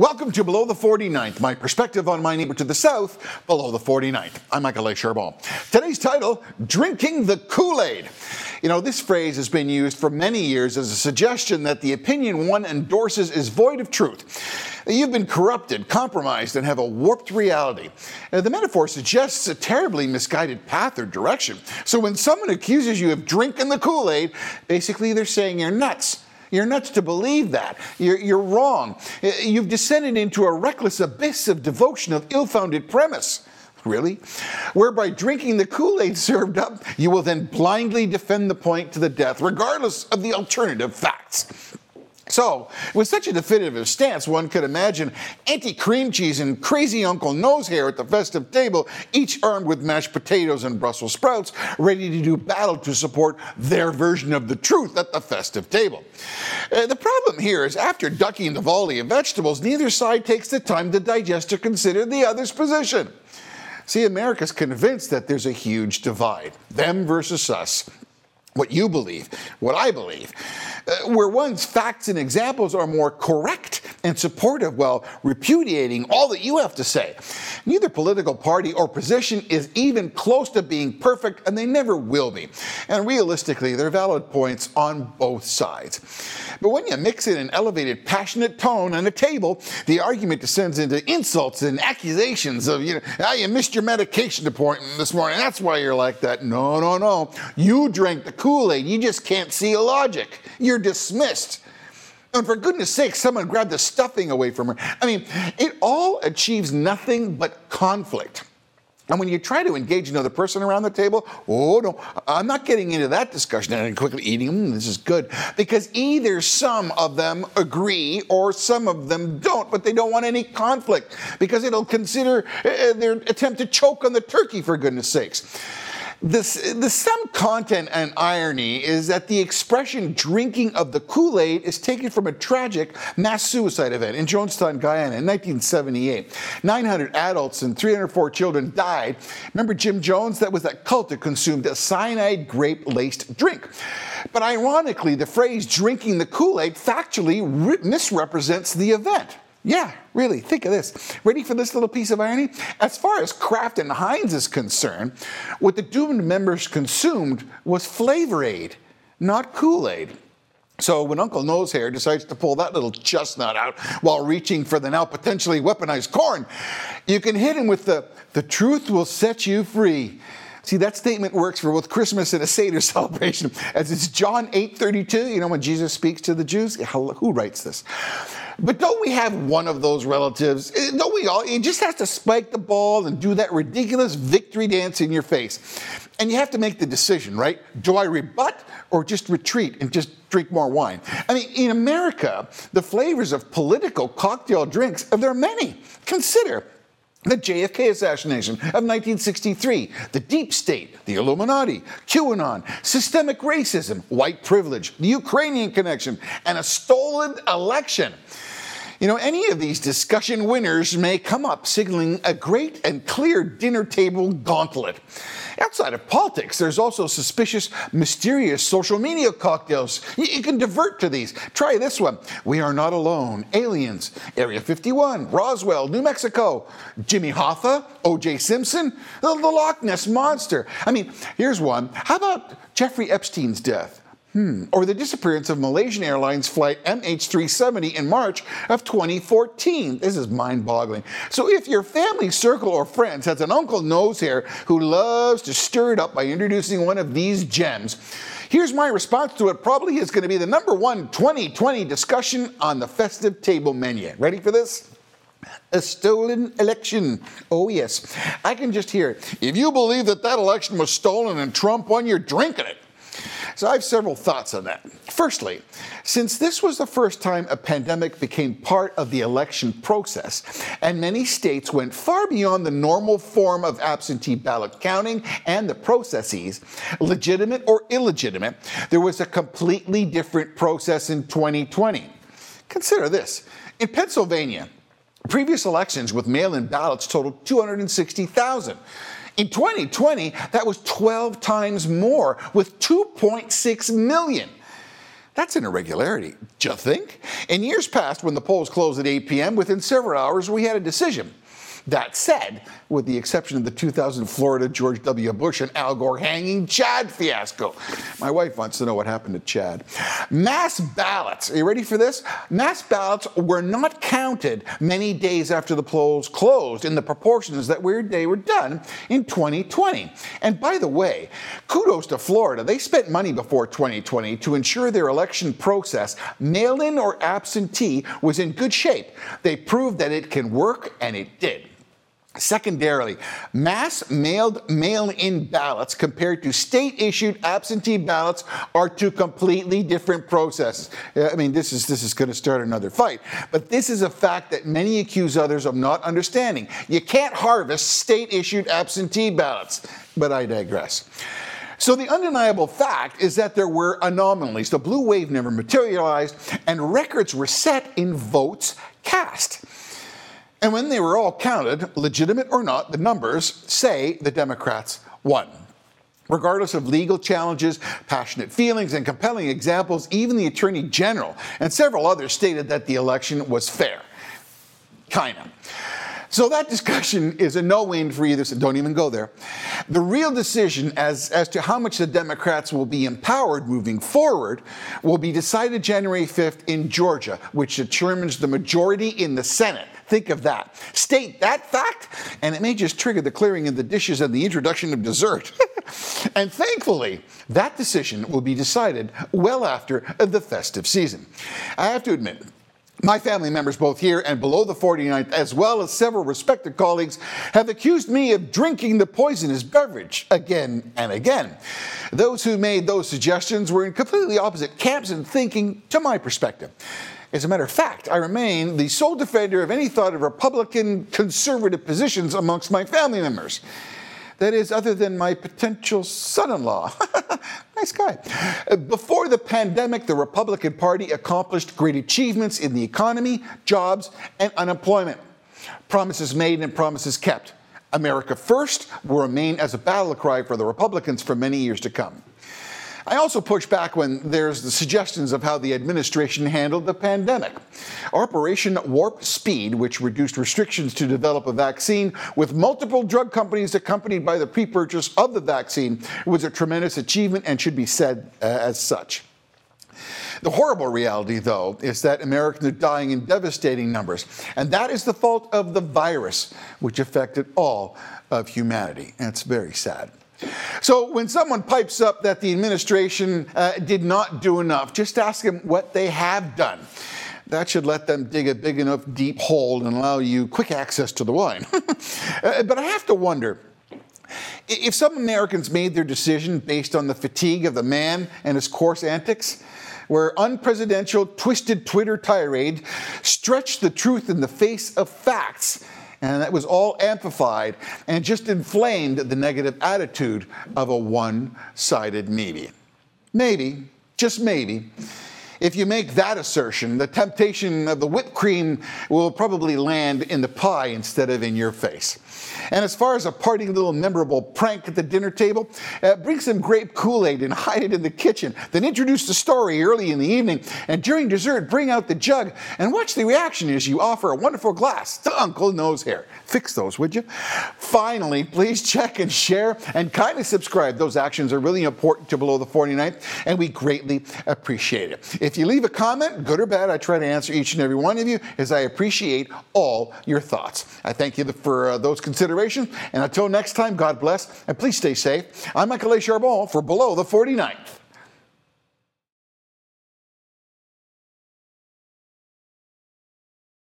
Welcome to Below the 49th, my perspective on my neighbor to the south, below the 49th. I'm Michael A. Today's title Drinking the Kool Aid. You know, this phrase has been used for many years as a suggestion that the opinion one endorses is void of truth. You've been corrupted, compromised, and have a warped reality. Uh, the metaphor suggests a terribly misguided path or direction. So when someone accuses you of drinking the Kool Aid, basically they're saying you're nuts. You're nuts to believe that. You're, you're wrong. You've descended into a reckless abyss of devotion of ill founded premise. Really? Whereby drinking the Kool Aid served up, you will then blindly defend the point to the death, regardless of the alternative facts. So, with such a definitive stance, one could imagine Auntie Cream Cheese and crazy Uncle Nose Hair at the festive table, each armed with mashed potatoes and Brussels sprouts, ready to do battle to support their version of the truth at the festive table. Uh, the problem here is after ducking the volley of vegetables, neither side takes the time to digest or consider the other's position. See, America's convinced that there's a huge divide them versus us what you believe, what I believe, uh, where one's facts and examples are more correct and supportive while repudiating all that you have to say. Neither political party or position is even close to being perfect, and they never will be. And realistically, there are valid points on both sides. But when you mix in an elevated, passionate tone on a table, the argument descends into insults and accusations of, you know, ah, you missed your medication appointment this morning. That's why you're like that. No, no, no. You drank the Kool Aid. You just can't see a logic. You're dismissed. And for goodness sake, someone grabbed the stuffing away from her. I mean, it all achieves nothing but conflict. And when you try to engage another person around the table, oh no, I'm not getting into that discussion and quickly eating, mm, this is good. Because either some of them agree or some of them don't, but they don't want any conflict because it'll consider uh, their attempt to choke on the turkey, for goodness sakes. The, the some content and irony is that the expression drinking of the Kool Aid is taken from a tragic mass suicide event in Jonestown, Guyana in 1978. 900 adults and 304 children died. Remember Jim Jones? That was that cult that consumed a cyanide grape laced drink. But ironically, the phrase drinking the Kool Aid factually misrepresents the event. Yeah, really, think of this. Ready for this little piece of irony? As far as Kraft and Heinz is concerned, what the doomed members consumed was Flavor Aid, not Kool Aid. So when Uncle Nosehair decides to pull that little chestnut out while reaching for the now potentially weaponized corn, you can hit him with the, the truth will set you free. See, that statement works for both Christmas and a Seder celebration, as it's John 8 32, you know, when Jesus speaks to the Jews. Who writes this? But don't we have one of those relatives? Eh, don't we all? He just has to spike the ball and do that ridiculous victory dance in your face. And you have to make the decision, right? Do I rebut or just retreat and just drink more wine? I mean, in America, the flavors of political cocktail drinks, there are many. Consider the JFK assassination of 1963, the deep state, the Illuminati, QAnon, systemic racism, white privilege, the Ukrainian connection, and a stolen election. You know, any of these discussion winners may come up signaling a great and clear dinner table gauntlet. Outside of politics, there's also suspicious, mysterious social media cocktails. You can divert to these. Try this one We Are Not Alone, Aliens, Area 51, Roswell, New Mexico, Jimmy Hoffa, O.J. Simpson, the, Loch Ness Monster. I mean, here's one. How about Jeffrey Epstein's death? Hmm. Or the disappearance of Malaysian Airlines flight MH370 in March of 2014. This is mind boggling. So, if your family circle or friends has an Uncle Nose Hair who loves to stir it up by introducing one of these gems, here's my response to it. Probably is going to be the number one 2020 discussion on the festive table menu. Ready for this? A stolen election. Oh, yes. I can just hear it. If you believe that that election was stolen and Trump won, you're drinking it. So I have several thoughts on that. Firstly, since this was the first time a pandemic became part of the election process, and many states went far beyond the normal form of absentee ballot counting and the processes, legitimate or illegitimate, there was a completely different process in 2020. Consider this. In Pennsylvania, previous elections with mail in ballots totaled 260,000. In 2020, that was 12 times more with 2.6 million. That's an irregularity, do you think? In years past, when the polls closed at 8 p.m., within several hours, we had a decision. That said, with the exception of the 2000 Florida George W. Bush and Al Gore hanging Chad fiasco. My wife wants to know what happened to Chad. Mass ballots. Are you ready for this? Mass ballots were not counted many days after the polls closed in the proportions that they were done in 2020. And by the way, kudos to Florida. They spent money before 2020 to ensure their election process, mail in or absentee, was in good shape. They proved that it can work, and it did. Secondarily, mass mailed mail in ballots compared to state issued absentee ballots are two completely different processes. Uh, I mean, this is, this is going to start another fight. But this is a fact that many accuse others of not understanding. You can't harvest state issued absentee ballots. But I digress. So the undeniable fact is that there were anomalies. The blue wave never materialized, and records were set in votes cast. And when they were all counted, legitimate or not, the numbers say the Democrats won. Regardless of legal challenges, passionate feelings, and compelling examples, even the Attorney General and several others stated that the election was fair. Kinda. So that discussion is a no win for either side. Don't even go there. The real decision as, as to how much the Democrats will be empowered moving forward will be decided January 5th in Georgia, which determines the majority in the Senate. Think of that. State that fact, and it may just trigger the clearing of the dishes and the introduction of dessert. and thankfully, that decision will be decided well after the festive season. I have to admit, my family members, both here and below the 49th, as well as several respected colleagues, have accused me of drinking the poisonous beverage again and again. Those who made those suggestions were in completely opposite camps in thinking, to my perspective. As a matter of fact, I remain the sole defender of any thought of Republican conservative positions amongst my family members. That is, other than my potential son in law. nice guy. Before the pandemic, the Republican Party accomplished great achievements in the economy, jobs, and unemployment. Promises made and promises kept. America First will remain as a battle cry for the Republicans for many years to come. I also push back when there's the suggestions of how the administration handled the pandemic. Operation Warp Speed, which reduced restrictions to develop a vaccine with multiple drug companies accompanied by the pre purchase of the vaccine, was a tremendous achievement and should be said uh, as such. The horrible reality, though, is that Americans are dying in devastating numbers. And that is the fault of the virus, which affected all of humanity. And it's very sad. So when someone pipes up that the administration uh, did not do enough, just ask them what they have done. That should let them dig a big enough deep hole and allow you quick access to the wine. uh, but I have to wonder if some Americans made their decision based on the fatigue of the man and his coarse antics, where unpresidential, twisted Twitter tirade stretched the truth in the face of facts and that was all amplified and just inflamed the negative attitude of a one sided media. Maybe, just maybe, if you make that assertion, the temptation of the whipped cream will probably land in the pie instead of in your face. And as far as a party little memorable prank at the dinner table, uh, bring some grape Kool Aid and hide it in the kitchen. Then introduce the story early in the evening, and during dessert, bring out the jug and watch the reaction as you offer a wonderful glass to Uncle Nosehair. Fix those, would you? Finally, please check and share and kindly subscribe. Those actions are really important to Below the 49th, and we greatly appreciate it. If you leave a comment, good or bad, I try to answer each and every one of you as I appreciate all your thoughts. I thank you for uh, those considerations. And until next time, God bless, and please stay safe. I'm Michael A. Charbon for Below the 49th.